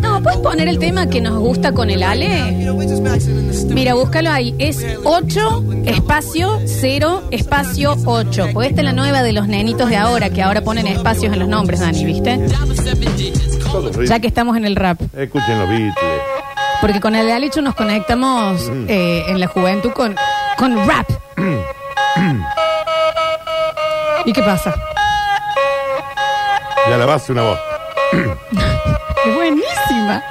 No, ¿puedes poner el tema que nos gusta con el Ale? Mira, búscalo ahí. Es 8, espacio, 0, espacio 8. Porque esta es la nueva de los nenitos de ahora, que ahora ponen espacios en los nombres, Dani, ¿viste? Ya que estamos en el rap. Escuchen los Beatles. Porque con el Alecho nos conectamos eh, en la juventud con, con rap. ¿Y qué pasa? Ya la base una voz. ¡Es buenísima!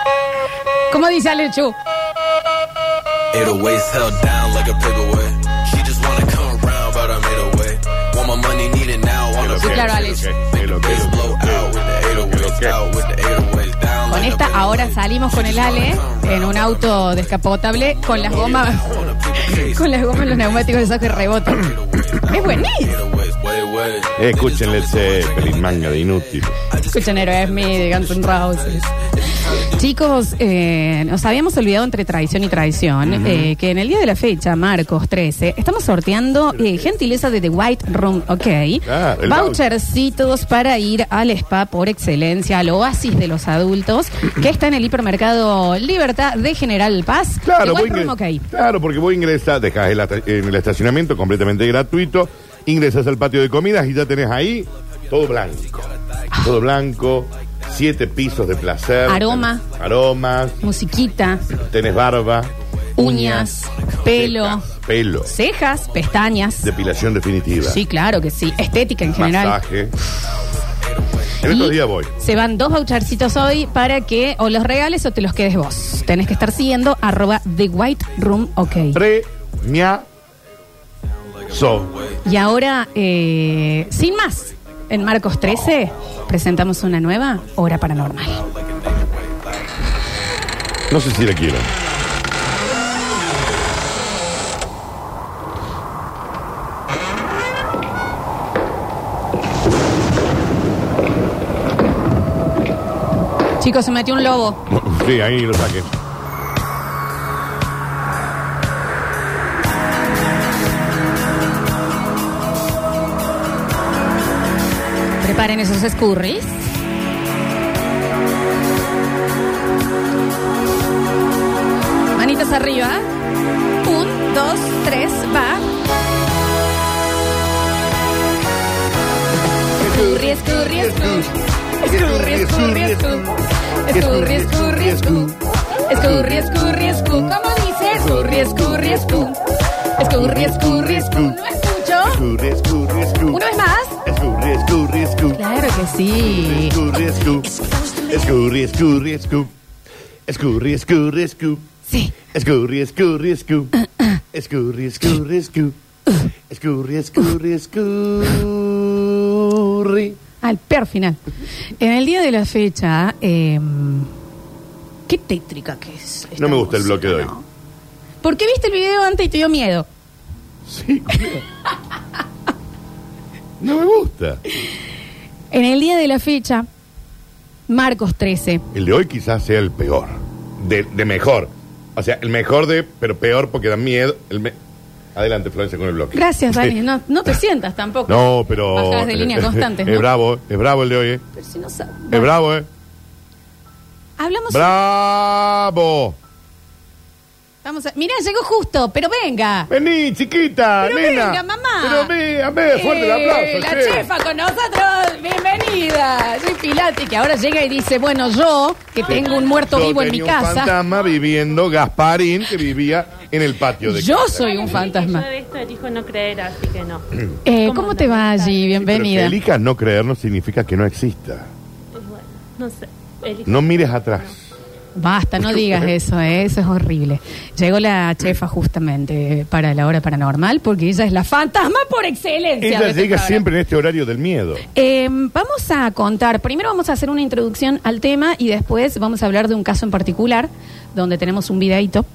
¿Cómo dice Alecho? 808s held down like a paperweight. She just wanna come around, but I made a way. Want my money, need it now. Wanna Sí, claro, Alex. make the bass blow out with the 808s out with the 808s down. Con like a esta ahora salimos con el Ale en un auto descapotable con las gomas con las gomas en los neumáticos de saco y rebotan. Es buenísimo. 808s, way, way. Escuchen el feliz manga de inútil. Escuchen Héroes Me de Guns N' Roses. Chicos, eh, nos habíamos olvidado entre traición y traición eh, que en el día de la fecha, Marcos 13, estamos sorteando eh, gentileza de The White Room, ok. Ah, el Vouchercitos para ir al spa por excelencia, al oasis de los adultos, que está en el hipermercado Libertad de General Paz. Claro, The voy Room, ok. claro, porque voy a ingresar, dejas el ata- en el estacionamiento completamente gratuito, ingresas al patio de comidas y ya tenés ahí todo blanco. Todo blanco, siete pisos de placer. Aroma. Aromas, Musiquita, tenés barba, uñas, pelo, cejas, pelo, cejas, pestañas. depilación definitiva, Sí, claro que sí. Estética en general. masaje. En estos días voy. Se van dos vouchercitos hoy para que o los regales o te los quedes vos. Tenés que estar siguiendo arroba The White Room OK. Premia so. Y ahora, eh, sin más, en Marcos 13 presentamos una nueva hora paranormal. No sé si la quiero. Chicos, se metió un lobo. Sí, ahí lo saqué. Preparen esos escurris. Manitas arriba. Un, dos, tres, va. Escurri, escurri, escurri. Escurri, escurri, escurri. Escurri, escurri, escurri. Escurri, escurri. ¿Cómo dice? Escurri, escurri, escurri. Escurri, escurri, escurri. ¿No escucho? Escurri, escurri, escurri. ¿Una vez más? Escurri, escurri. Claro que sí. Escurri, escurri. Escurri, escurri, escurri. Escurri, escurri, escurri. Sí. Escurri, escurri, escurri. Escurri, escurri, escurri. Escurri, escurri, escurri. Al peor final. En el día de la fecha, eh, qué tétrica que es. esta No me gusta el música, bloque de hoy. ¿no? ¿Por qué viste el video antes y te dio miedo? Sí, cuidado. No me gusta. En el día de la fecha, Marcos 13. El de hoy quizás sea el peor. De, de mejor. O sea, el mejor de, pero peor porque da miedo. El me- Adelante, Florencia, con el bloque. Gracias. Dani. No, no te sientas tampoco. No, pero. Bajadas de línea constantes, Es ¿no? bravo, es bravo el de hoy, ¿eh? Pero si no sabes. Es bravo, ¿eh? Hablamos. ¡Bravo! Vamos a. Mira, llegó justo, pero venga. Vení, chiquita, Pero nena. venga, mamá. Pero ve, a ver, fuerte el Eh, aplauso. La che. chefa con nosotros, bienvenida. Soy Pilati, que ahora llega y dice, bueno, yo, que tengo un muerto Yo vivo en mi tenía un casa, fantasma viviendo Gasparín que vivía en el patio de yo casa. soy un fantasma. Yo de esto elijo no creer, así que no. Eh, ¿Cómo ¿Cómo te va andas? allí? Pero Bienvenida. que elijas no creer no significa que no exista. Es bueno, no sé. Elijo. No mires atrás. Basta, no digas eso, eh, eso es horrible. Llegó la chefa justamente para la hora paranormal porque ella es la fantasma por excelencia. Ella este llega siempre en este horario del miedo. Eh, vamos a contar, primero vamos a hacer una introducción al tema y después vamos a hablar de un caso en particular donde tenemos un videíto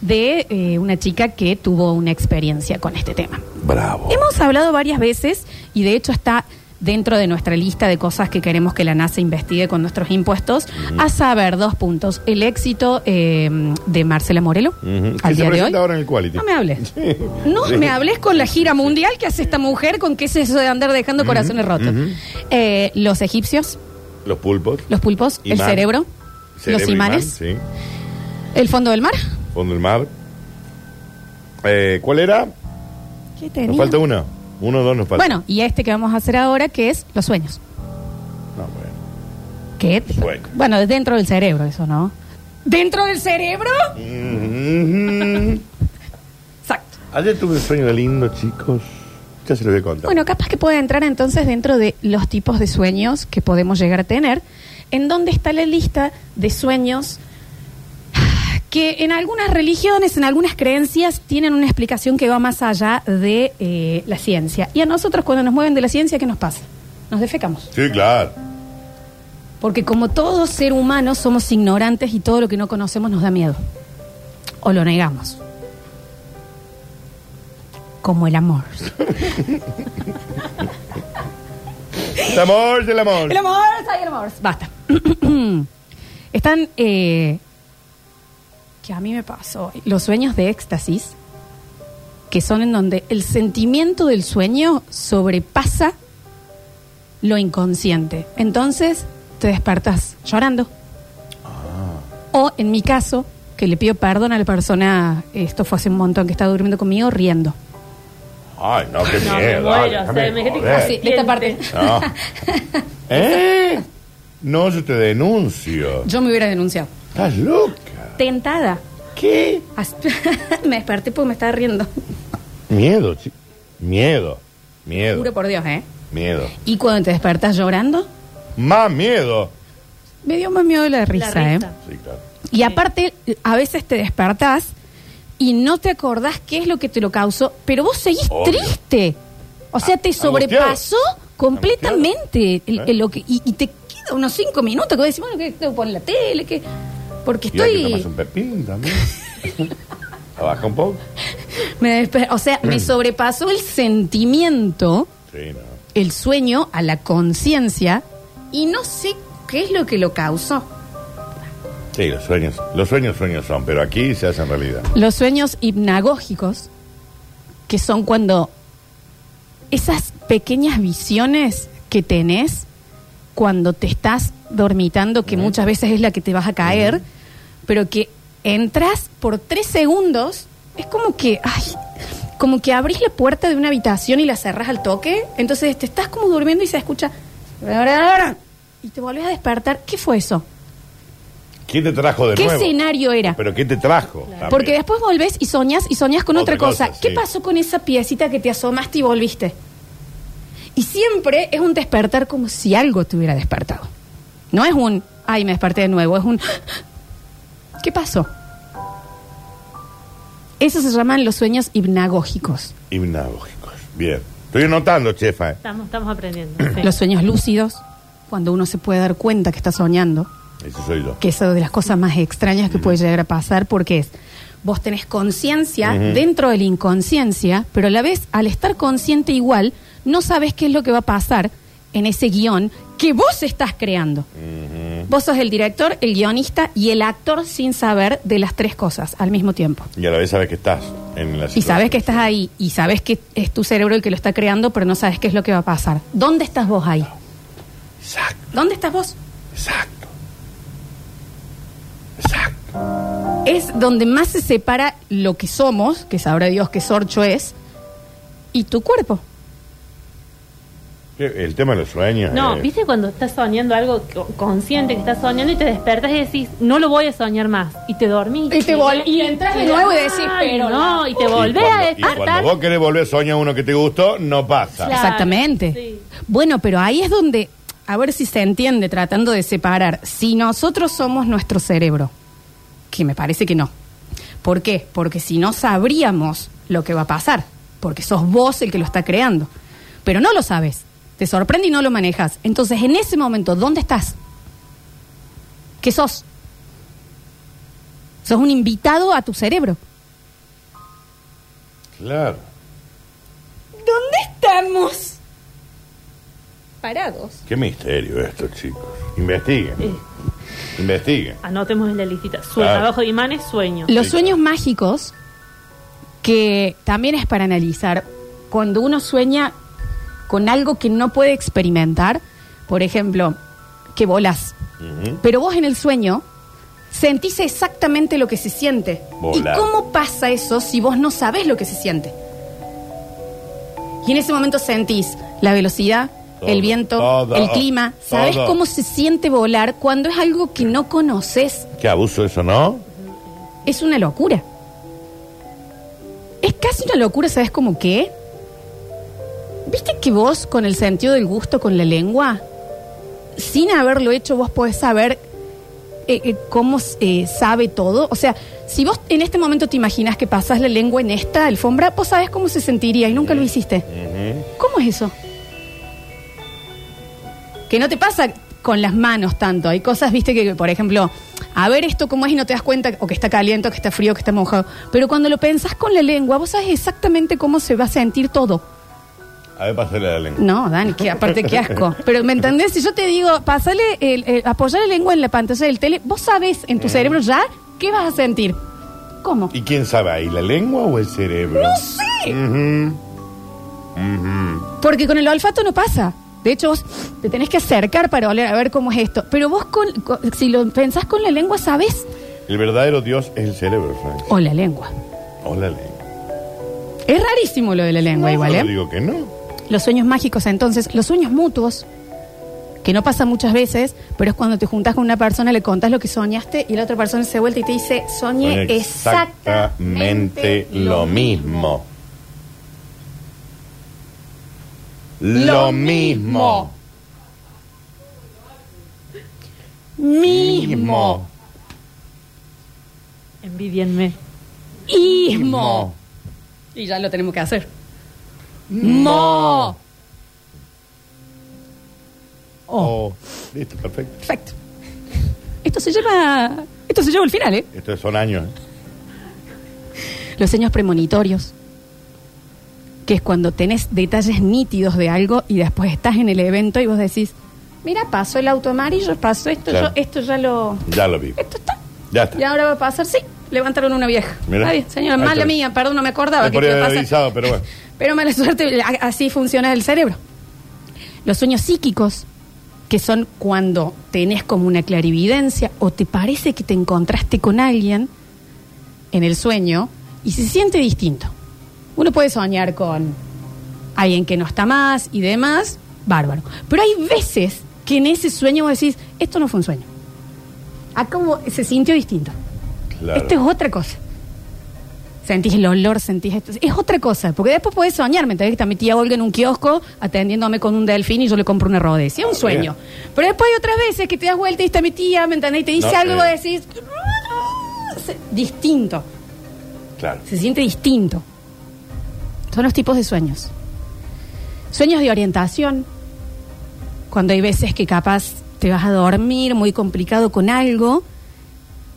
de eh, una chica que tuvo una experiencia con este tema. Bravo. Hemos hablado varias veces y de hecho está dentro de nuestra lista de cosas que queremos que la NASA investigue con nuestros impuestos, a saber, dos puntos. El éxito eh, de Marcela Morelo Ujú. al día de hoy. ahora en el Quality. No me hables. Sí. No Sí. me hables con la gira mundial que hace esta mujer con qué es eso de andar dejando corazones rotos. Eh, los egipcios, Los pulpos. los pulpos, el cerebro, Cerebro, los imanes, imán, el fondo del mar. Fondo del mar. Eh, ¿Cuál era? ¿Qué Nos falta uno. Uno o dos nos falta. Bueno, y este que vamos a hacer ahora, que es los sueños. No, bueno. ¿Qué? Sueño. Bueno, dentro del cerebro, eso, ¿no? ¿Dentro del cerebro? Exacto. Ayer tuve un sueño lindo, chicos. Ya se lo voy a contar. Bueno, capaz que puede entrar entonces dentro de los tipos de sueños que podemos llegar a tener, en donde está la lista de sueños que en algunas religiones, en algunas creencias, tienen una explicación que va más allá de eh, la ciencia. Y a nosotros cuando nos mueven de la ciencia, ¿qué nos pasa? Nos defecamos. Sí, claro. Porque como todo ser humano somos ignorantes y todo lo que no conocemos nos da miedo. O lo negamos. Como el amor. El amor, el amor. El amor, el amor. Basta. Están, eh, que a mí me pasó, los sueños de éxtasis, que son en donde el sentimiento del sueño sobrepasa lo inconsciente. Entonces te despertas llorando. O en mi caso, que le pido perdón a la persona, esto fue hace un montón que estaba durmiendo conmigo, riendo. Ay, no, qué No, me miedo. muero, dale, me- de esta parte. No. ¿Eh? No, yo te denuncio. Yo me hubiera denunciado. Estás loca. Tentada. ¿Qué? Me desperté porque me estaba riendo. Miedo, chico. Miedo. Miedo. Juro por Dios, ¿eh? Miedo. Y cuando te despertas llorando, Más miedo. me dio más miedo de la La risa, ¿eh? risa. Sí, claro. Y aparte, a veces te despertás y no te acordás qué es lo que te lo causó, pero vos seguís Obvio. triste. O sea, te Angustiado. sobrepasó completamente el- el- lo que, y, y te queda unos cinco minutos que vos decís, bueno, que tengo que poner la tele, que porque Y hay que estoy... tomarse un pepín también. Abaja un poco. me o sea, me sobrepasó el sentimiento, Sí, no. el sueño, a la conciencia, y no sé qué es lo que lo causó. Sí, los sueños. Los sueños, sueños son, pero aquí se hacen realidad. Los sueños hipnagógicos, que son cuando esas pequeñas visiones que tenés cuando te estás dormitando, que muchas veces es la que te vas a caer, pero que entras por tres segundos, es como que, ay, como que abrís la puerta de una habitación y la cerrás al toque, entonces te estás como durmiendo y se escucha y te volvés a despertar. ¿Qué fue eso? ¿Quién te trajo de ¿Qué nuevo? escenario era? ¿Pero qué te trajo? Porque después volvés y soñas y soñas con otra, Otra cosa. cosa, ¿Qué sí. pasó con esa piecita que te asomaste y volviste? Y siempre es un despertar como si algo te hubiera despertado. No es un, ay, me desperté de nuevo, es un, ¿qué pasó? Eso se llaman los sueños hipnagógicos. Hipnagógicos. Bien. Estoy anotando, chefa. eh. Estamos, estamos aprendiendo. sí. Los sueños lúcidos, cuando uno se puede dar cuenta que está soñando. Ese soy yo. que es de las cosas más extrañas que puede llegar a pasar porque es vos tenés conciencia dentro de la inconsciencia, pero a la vez al estar consciente igual no sabes qué es lo que va a pasar en ese guion que vos estás creando. Vos sos el director, el guionista y el actor sin saber de las tres cosas al mismo tiempo. Y a la vez sabes que estás en la Y sabes que estás ahí y sabes que es tu cerebro el que lo está creando, pero no sabes qué es lo que va a pasar. ¿Dónde estás vos ahí? Exacto, ¿Dónde estás vos? exacto. Exacto. es donde más se separa lo que somos, que sabrá Dios que Sorcho es, y tu cuerpo. El tema de los sueños. No, eh, ¿viste cuando estás soñando algo co- consciente que estás soñando y te despertas y decís, no lo voy a soñar más? Y te dormís. Y te vol- y entras de nuevo y decís, pero no, y te y volvés cuando- a Y cuando despertar. vos querés volver a soñar uno que te gustó, no pasa. Claro. Exactamente. sí. Bueno, pero ahí es donde, a ver si se entiende, tratando de separar, si nosotros somos nuestro cerebro, que me parece que no. ¿Por qué? Porque si no sabríamos lo que va a pasar, porque sos vos el que lo está creando, pero no lo sabes, te sorprende y no lo manejas. Entonces, en ese momento, ¿dónde estás? ¿Qué sos? Sos un invitado a tu cerebro. Claro. ¿Dónde estamos? Parados. Qué misterio esto, chicos. Investiguen. Eh, Investiguen. anotemos en la listita. Su Claro. trabajo de imanes, sueño. Los Sí, sueños mágicos, que también es para analizar, cuando uno sueña con algo que no puede experimentar, por ejemplo, que volás, Ujú. pero vos en el sueño sentís exactamente lo que se siente. Volar. ¿Y cómo pasa eso si vos no sabés lo que se siente? Y en ese momento sentís la velocidad, Todo, el viento, todo, el clima. ¿Sabés todo. cómo se siente volar cuando es algo que no conoces? Qué abuso eso, ¿no? Es una locura. Es casi una locura, ¿sabes cómo qué? ¿Viste que vos, con el sentido del gusto, con la lengua, sin haberlo hecho, vos podés saber eh, eh, cómo eh, sabe todo? O sea, si vos en este momento te imaginas que pasas la lengua en esta alfombra, vos sabés cómo se sentiría y nunca lo hiciste. ¿Cómo es eso? Que no te pasa con las manos tanto. Hay cosas, viste, que por ejemplo, a ver esto cómo es y no te das cuenta, o que está caliente, o que está frío, o que está mojado. Pero cuando lo pensás con la lengua, vos sabes exactamente cómo se va a sentir todo. A ver, pásale la lengua. No, Dani, que aparte qué asco. Pero ¿me entendés? Si yo te digo, pásale, el, el- apoyar la lengua en la pantalla del tele, vos sabes en tu cerebro ya qué vas a sentir. ¿Cómo? ¿Y quién sabe ahí, la lengua o el cerebro? No sé. Porque con el olfato no pasa. De hecho, vos te tenés que acercar para oler a ver cómo es esto. Pero vos, con, si lo pensás con la lengua, sabés. El verdadero Dios es el cerebro, Frank. O la lengua. O la lengua. Es rarísimo lo de la lengua, igual, yo ¿eh? digo que no. Los sueños mágicos, entonces, los sueños mutuos, que no pasa muchas veces, pero es cuando te juntas con una persona, le contás lo que soñaste y la otra persona se vuelta y te dice, soñé exactamente lo mismo. Lo Lo mismo. Mismo. Envidienme. Ismo. Y ya lo tenemos que hacer. Mo. Oh, Oh, listo, perfecto. perfecto. Esto se lleva. Esto se lleva al final, ¿eh? Estos son años. ¿eh? Los sueños premonitorios. Que es cuando tenés detalles nítidos de algo y después estás en el evento y vos decís, mira, pasó el auto amarillo, pasó esto, Claro. yo- esto ya lo. Ya lo vi. Esto está. Ya está. Y ahora va a pasar, sí, levantaron una vieja. Mira. Está bien, señora, mala mía, perdón, no me acordaba que podría haber avisado, pero bueno. Pero mala suerte, así funciona el cerebro. Los sueños psíquicos, que son cuando tenés como una clarividencia o te parece que te encontraste con alguien en el sueño y se siente distinto. Uno puede soñar con alguien que no está más y demás, bárbaro. Pero hay veces que en ese sueño vos decís, esto no fue un sueño. Ah, como se sintió distinto. Claro. Esto es otra cosa. Sentís el olor, sentís esto. Es otra cosa. Porque después podés soñar. ¿Me entendés? Que está mi tía Olga en un kiosco atendiéndome con un delfín y yo le compro una rodecia. Es un sueño. Pero después hay otras veces que te das vuelta y está mi tía, ¿me entendés? Y te dice No, algo y eh. decís. Distinto. Claro. Se siente distinto. Son los tipos de sueños. Sueños de orientación. Cuando hay veces que capaz te vas a dormir muy complicado con algo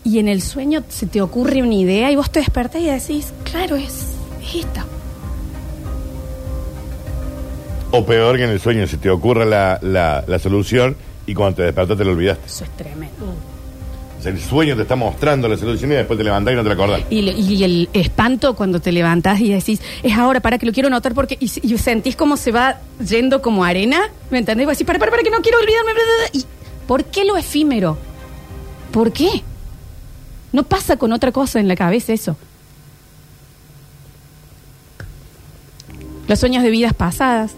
y en el sueño se te ocurre una idea y vos te despertás y decís, claro, es, es esta. O peor que en el sueño se te ocurra la, la, la solución y cuando te despertas te lo olvidaste. Eso es tremendo. O sea, el sueño te está mostrando la solución y después te levantás y no te la acordás. Y, el espanto cuando te levantás y decís, es ahora, para que lo quiero notar porque y, sentís como se va yendo como arena, ¿me entendés? Y vos decís, para, para, para, que no quiero olvidarme. bla, bla, bla". Y, ¿Por qué lo efímero? ¿Por qué? No pasa con otra cosa en la cabeza eso. Los sueños de vidas pasadas.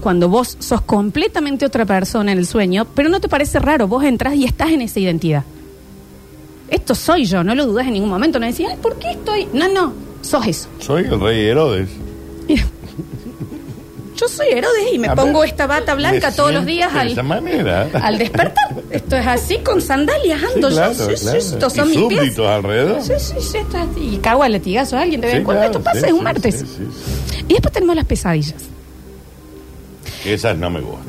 Cuando vos sos completamente otra persona en el sueño, pero no te parece raro, vos entras y estás en esa identidad. Esto soy yo, no lo dudas en ningún momento, no decís, ay, ¿por qué estoy? No, no, sos eso. Soy el rey Herodes. Yo soy Herodes y me A pongo ver, esta bata blanca todos los días de al, esa manera. al despertar. Esto es así, con sandalias ando Sí, claro, yo. Sí, sí, claro. estos son Y mis pies. alrededor. Sí, sí, sí, esto es- y cago a latigazo a alguien, te Sí, das cuenta, claro, esto pasa, sí, es un sí, martes. sí, sí, sí. Y después tenemos las pesadillas. Esas no me gustan.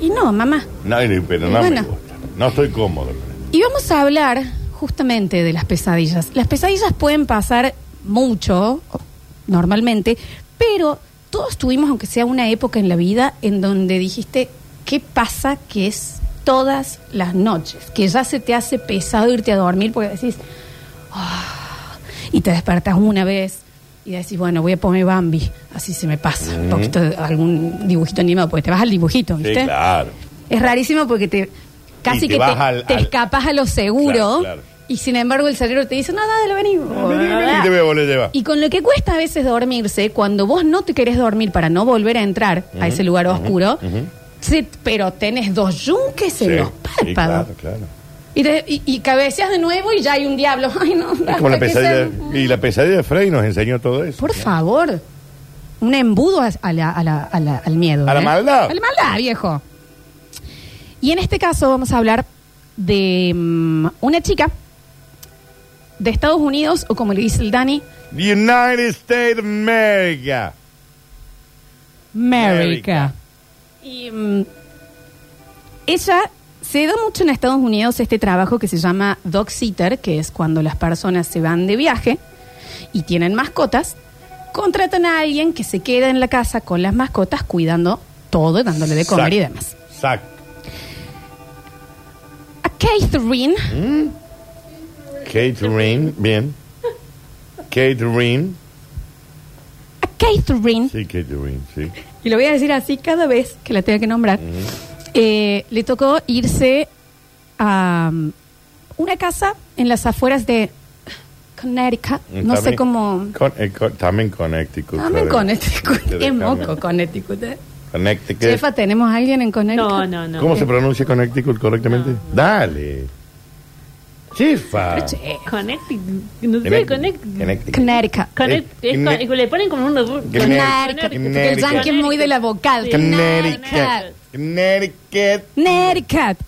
Y no, mamá. No, pero no bueno. me gustan. No estoy cómodo. Y vamos a hablar justamente de las pesadillas. Las pesadillas pueden pasar mucho, normalmente, pero todos tuvimos, aunque sea una época en la vida, en donde dijiste, ¿qué pasa que es todas las noches? Que ya se te hace pesado irte a dormir porque decís, "Ah", y te despertas una vez, y decís, bueno, voy a poner Bambi, así se me pasa, un poquito de algún dibujito animado, porque te vas al dibujito, Sí, ¿viste? claro. Es rarísimo porque te casi te que te, al- te al- escapas a lo seguro Claro, claro. Y sin embargo el cerebro te dice, no, dale, vení. Y te voy a volver a llevar. Y con lo que cuesta a veces dormirse, cuando vos no te querés dormir para no volver a entrar a ese lugar oscuro, sí, pero tenés dos yunques en Sí, los sí, párpados. claro, claro. Y, te- y- y cabeceas de nuevo y ya hay un diablo. Ay, no, Es como la hasta que pesadilla. se- Y la pesadilla de Frey nos enseñó todo eso. Por favor. Un embudo a, a la- a la- a la- al miedo. A la ¿eh? maldad. A la maldad, viejo. Y en este caso vamos a hablar de mm, una chica de Estados Unidos, o como le dice el Dani, The United States of America. America. Y mm, ella se da mucho en Estados Unidos este trabajo que se llama dog sitter, que es cuando las personas se van de viaje y tienen mascotas, contratan a alguien que se queda en la casa con las mascotas cuidando todo, dándole de comer y demás. Exacto. A Catherine, Catherine, bien. Catherine. a Catherine, Sí, Catherine, sí. y lo voy a decir así cada vez que la tenga que nombrar, eh, le tocó irse a um, una casa en las afueras de Connecticut, no sé cómo... con- eh, con- también Connecticut. También claro. Connecticut, es moco Connecticut. ¿eh? Connecticut. Chefa, ¿tenemos a alguien en Connecticut? No, no, no. ¿Cómo se pronuncia Connecticut correctamente? Dale. Che, Connecticut. No sé, Connecticut. Connecticut. Connecticut. Connecticut. Connect- Eh, es Connect- con- le ponen como un... Connecticut. Porque el Connecticut. yankee es muy de la vocal. Sí. Connecticut. Connecticut. Connecticut. Connecticut.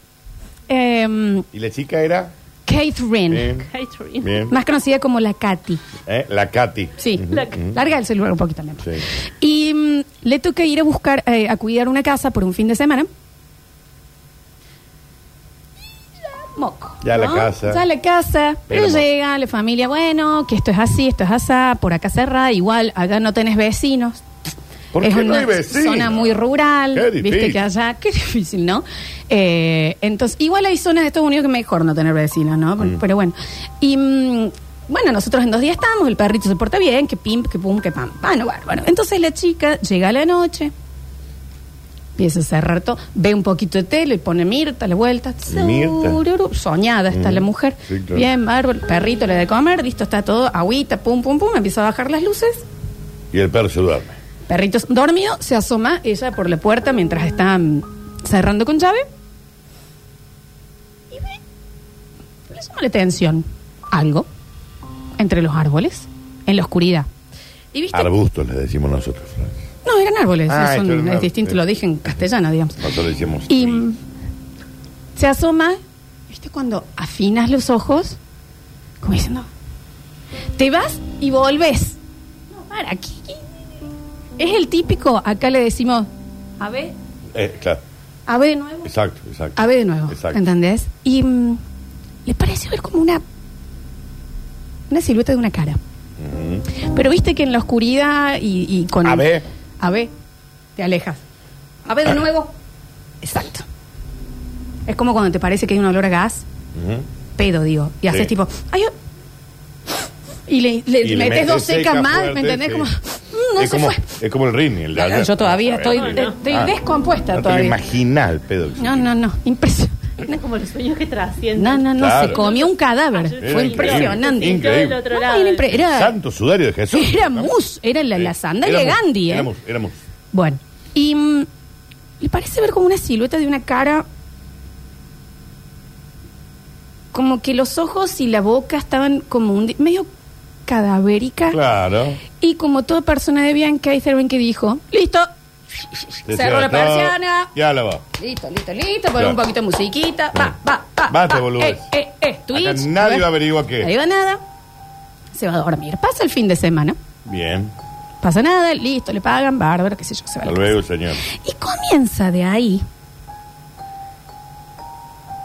Em, ¿Y la chica era? Catherine, Bien. Catherine. Bien. más conocida como la Katy. ¿Eh? La Katy. Sí, La- larga el celular un poquito. Lema. Sí. Y mm, le toca ir a buscar, eh, a cuidar una casa por un fin de semana. Moco. Ya la ¿no? casa. Ya la casa. Pero, llega la familia, bueno, que esto es así, esto es así, por acá cerrada, igual, allá no tenés vecinos. ¿Por es qué no una hay vecinos? zona muy rural, Qué viste que allá, qué difícil, ¿no? Eh, entonces, igual hay zonas de Estados Unidos que mejor no tener vecinos, ¿no? Mm. Pero bueno. Y mm, bueno, nosotros en dos días estamos, el perrito se porta bien, que pim, que pum, que pam. Bueno, bárbaro. Entonces la chica llega a la noche, empieza a cerrar todo, ve un poquito de tele, pone Mirta, le vuelta. Mirta. sururu, Soñada está Mm. la mujer. Sí, claro. Bien, bárbaro, el perrito le da de comer, listo, está todo, agüita, pum, pum, pum, empieza a bajar las luces. Y el perro se duerme. Perrito dormido, se asoma ella por la puerta mientras está mm, cerrando con llave. Y ve, le llama la atención algo entre los árboles, en la oscuridad. Y viste, Arbustos le decimos nosotros. Florencia. No, eran árboles, Ah, son- esto era un es árbol, distinto, sí. lo dije en castellano, digamos. Nosotros. Y mm, se asoma, ¿viste? Cuando afinas los ojos, como diciendo, te vas y volves. No, para, aquí. Es el típico, acá le decimos, a ver, Eh, claro. a ver de nuevo, Exacto, exacto. a ver de nuevo, Exacto. ¿entendés? Y mm, le pareció ver como una, una silueta de una cara. Pero viste que en la oscuridad y, y con... A ver. A ver, te alejas. A ver de nuevo. Exacto. Es como cuando te parece que hay un olor a gas, Ujú. pedo, digo. Y haces Sí. tipo, ay, y le, le Y le metes dos seca secas más, fuerte, ¿me entendés? sí. Como, mm, no es, se como, fue. es como el Rini, el de ayer. Yo todavía Ah, estoy, bueno. de- estoy Ah, descompuesta no te todavía. imaginás el pedo. que se No, tiene. no, no, impresionante. Como los sueños que trascienden. No, no, no, Claro. se comió un cadáver. Era Fue increíble. impresionante. Increíble. Del otro No, lado. era impre- era- Santo sudario de Jesús. Era mus, era la, la sandalia de Éramos- Gandhi, ¿eh? Éramos, éramos. Bueno, y mm, le parece ver como una silueta de una cara. Como que los ojos y la boca estaban como un di- medio cadavérica. Claro. Y como toda persona de bien, Catherine que dijo: Listo, cerró la persiana. Ya la va. Listo, listo, listo. Pon Claro. un poquito de musiquita. Va, va, va. Bate, va. boludez. Eh, eh, eh, Twitch. Acá nadie va a averiguar qué. Ahí va nada. Se va a dormir. Pasa el fin de semana. Bien. Pasa nada, listo, le pagan, bárbaro, qué sé yo, se va a Hasta la luego, señor. Y comienza de ahí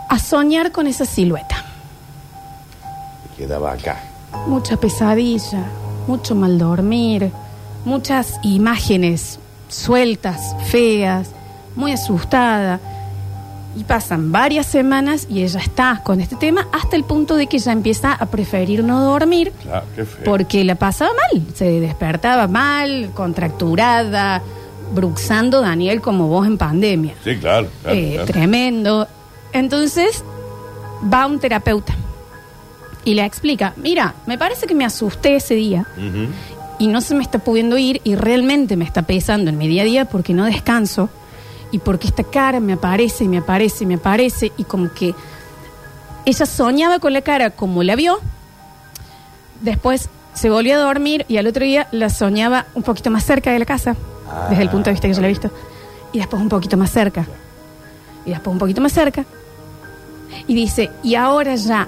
a soñar con esa silueta. Quedaba acá. Mucha pesadilla, mucho mal dormir, muchas imágenes sueltas, feas, muy asustada. Y pasan varias semanas y ella está con este tema hasta el punto de que ella empieza a preferir no dormir Claro, qué feo. porque la pasaba mal, se despertaba mal, contracturada, bruxando Daniel como vos en pandemia. Sí, claro. claro, Eh, claro. Tremendo. Entonces va un terapeuta y le explica, mira, me parece que me asusté ese día Ujú. Y no se me está pudiendo ir y realmente me está pesando en mi día a día porque no descanso y porque esta cara me aparece y me aparece y me aparece y como que ella soñaba con la cara como la vio, después se volvió a dormir y al otro día la soñaba un poquito más cerca de la casa, desde el punto de vista que yo la he visto, y después un poquito más cerca, y después un poquito más cerca, y dice, y ahora ya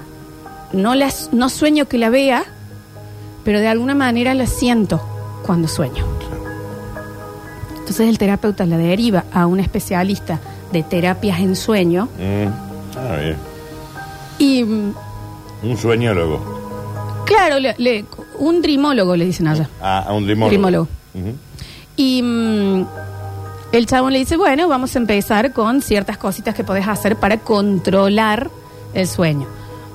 no, las, no sueño que la vea, pero de alguna manera la siento cuando sueño. Entonces el terapeuta la deriva a un especialista de terapias en sueño Mm. Ah, bien. y, Un sueñólogo. claro, le- le- un drimólogo le dicen allá. Ah, a un. Limólogo. Ujú. Y mm, el chabón le dice, bueno, vamos a empezar con ciertas cositas que podés hacer para controlar el sueño.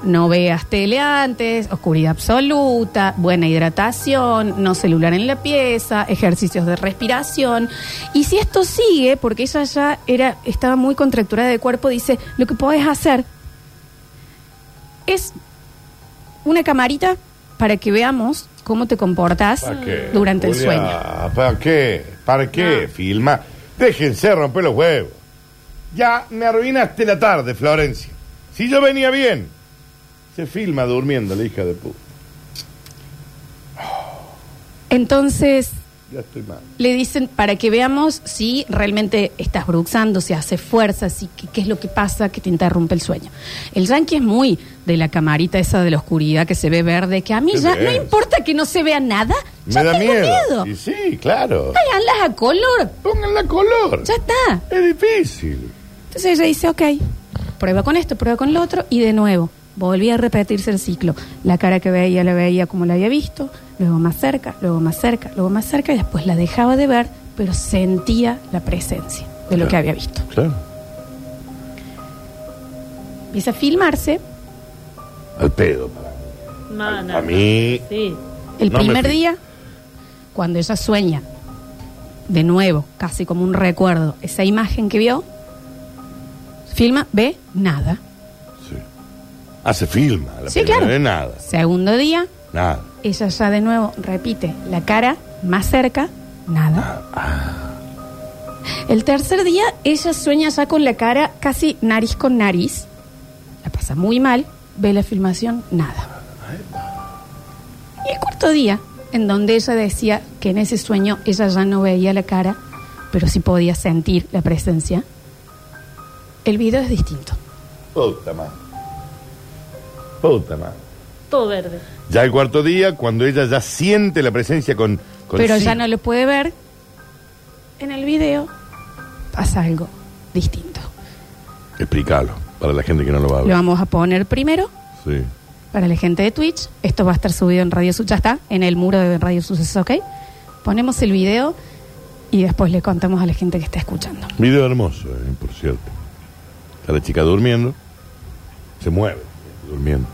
No veas tele antes, oscuridad absoluta, buena hidratación, no celular en la pieza, ejercicios de respiración. Y si esto sigue, porque ella ya era, estaba muy contracturada de cuerpo, dice, lo que podés hacer es una camarita para que veamos cómo te comportas durante el sueño. ¿Para qué? ¿Para qué? Filma. Déjense romper los huevos. Ya me arruinaste la tarde, Florencia. Si yo venía bien. Se filma durmiendo la hija de puta. Entonces Ya estoy mal. le dicen para que veamos si realmente estás bruxando, si hace fuerza, si qué, qué es lo que pasa que te interrumpe el sueño. El yankee es muy de la camarita esa de la oscuridad que se ve verde, que a mí ¿Qué ya ves? no importa que no se vea nada, ya Me da tengo miedo. miedo. Y sí, claro. Háganlas a color, Pónganla color. ya está. Es difícil. Entonces ella dice, ok, prueba con esto, prueba con lo otro, y de nuevo, volvía a repetirse el ciclo. La cara que veía la veía como la había visto, luego más cerca, luego más cerca, luego más cerca, y después la dejaba de ver, pero sentía la presencia de lo Claro. que había visto. Claro. Empieza a filmarse. Al pedo. para mí. No, no. A mí. Sí. El No primer día, cuando ella sueña, de nuevo, casi como un recuerdo, esa imagen que vio, filma, ve nada. Ah, se filma. La Sí, primera claro. vez nada. Segundo día, Nada. ella ya de nuevo repite la cara más cerca, nada. El tercer día, ella sueña ya con la cara casi nariz con nariz. La pasa muy mal, ve la filmación, nada. Y el cuarto día, en donde ella decía que en ese sueño ella ya no veía la cara, pero sí podía sentir la presencia, el video es distinto. Puta madre. Puta madre. Todo verde. Ya el cuarto día, cuando ella ya siente la presencia con. con pero sí. ya no lo puede ver. En el video pasa algo distinto. Explícalo para la gente que no lo va a Lo ver. vamos a poner primero Sí. para la gente de Twitch. Esto va a estar subido en Radio Sucesos. Ya está, en el muro de Radio Sucesos, ¿ok? Ponemos el video y después le contamos a la gente que está escuchando. Video hermoso, eh, por cierto. Está la chica durmiendo. Se mueve, durmiendo.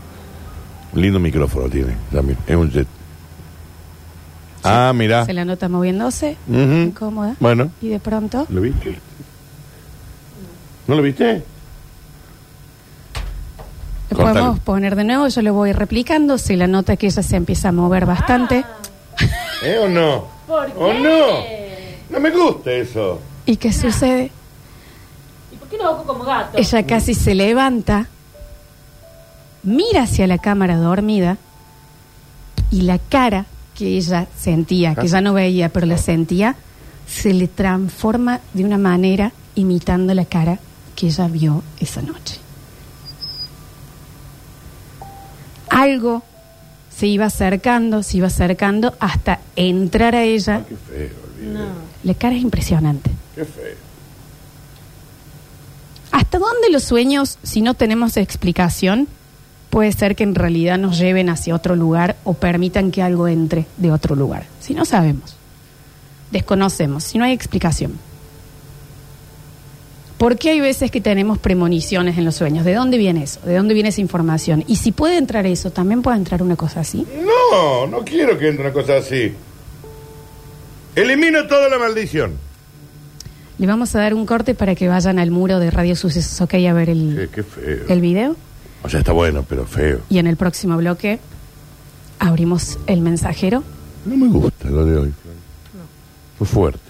Un lindo micrófono tiene también. Es un jet. Ah, mira. Se la nota moviéndose, Ujú. incómoda. Bueno, Y de pronto, ¿lo viste? ¿No lo viste? lo podemos poner de nuevo. Yo lo voy replicando. Se la nota que ella se empieza a mover bastante. ¿Eh o no? ¿Por ¿O qué? no? No me gusta eso. ¿Y qué sucede? ¿Y por qué lo hago como gato? Ella casi se levanta, mira hacia la cámara dormida y la cara que ella sentía, que ya no veía, pero la sentía, se le transforma de una manera imitando la cara que ella vio esa noche. Algo se iba acercando, se iba acercando hasta entrar a ella. Qué feo. No. La cara es impresionante. Qué feo. ¿Hasta dónde los sueños, si no tenemos explicación, puede ser que en realidad nos lleven hacia otro lugar o permitan que algo entre de otro lugar? Si no sabemos, desconocemos, si no hay explicación. ¿Por qué hay veces que tenemos premoniciones en los sueños? ¿De dónde viene eso? ¿De dónde viene esa información? Y si puede entrar eso, también puede entrar una cosa así. No, no quiero que entre una cosa así. Elimino toda la maldición. Le vamos a dar un corte para que vayan al muro de Radio Sucesos, ok, a ver el, Qué, qué feo. el video. O sea, está bueno, pero feo. Y en el próximo bloque abrimos el mensajero. No me gusta lo de hoy. Fue fuerte.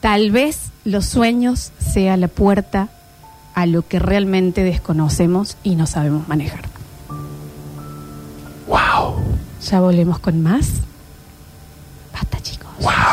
Tal vez los sueños sea la puerta a lo que realmente desconocemos y no sabemos manejar. ¡Wow! Ya volvemos con más. Basta, chicos. ¡Wow!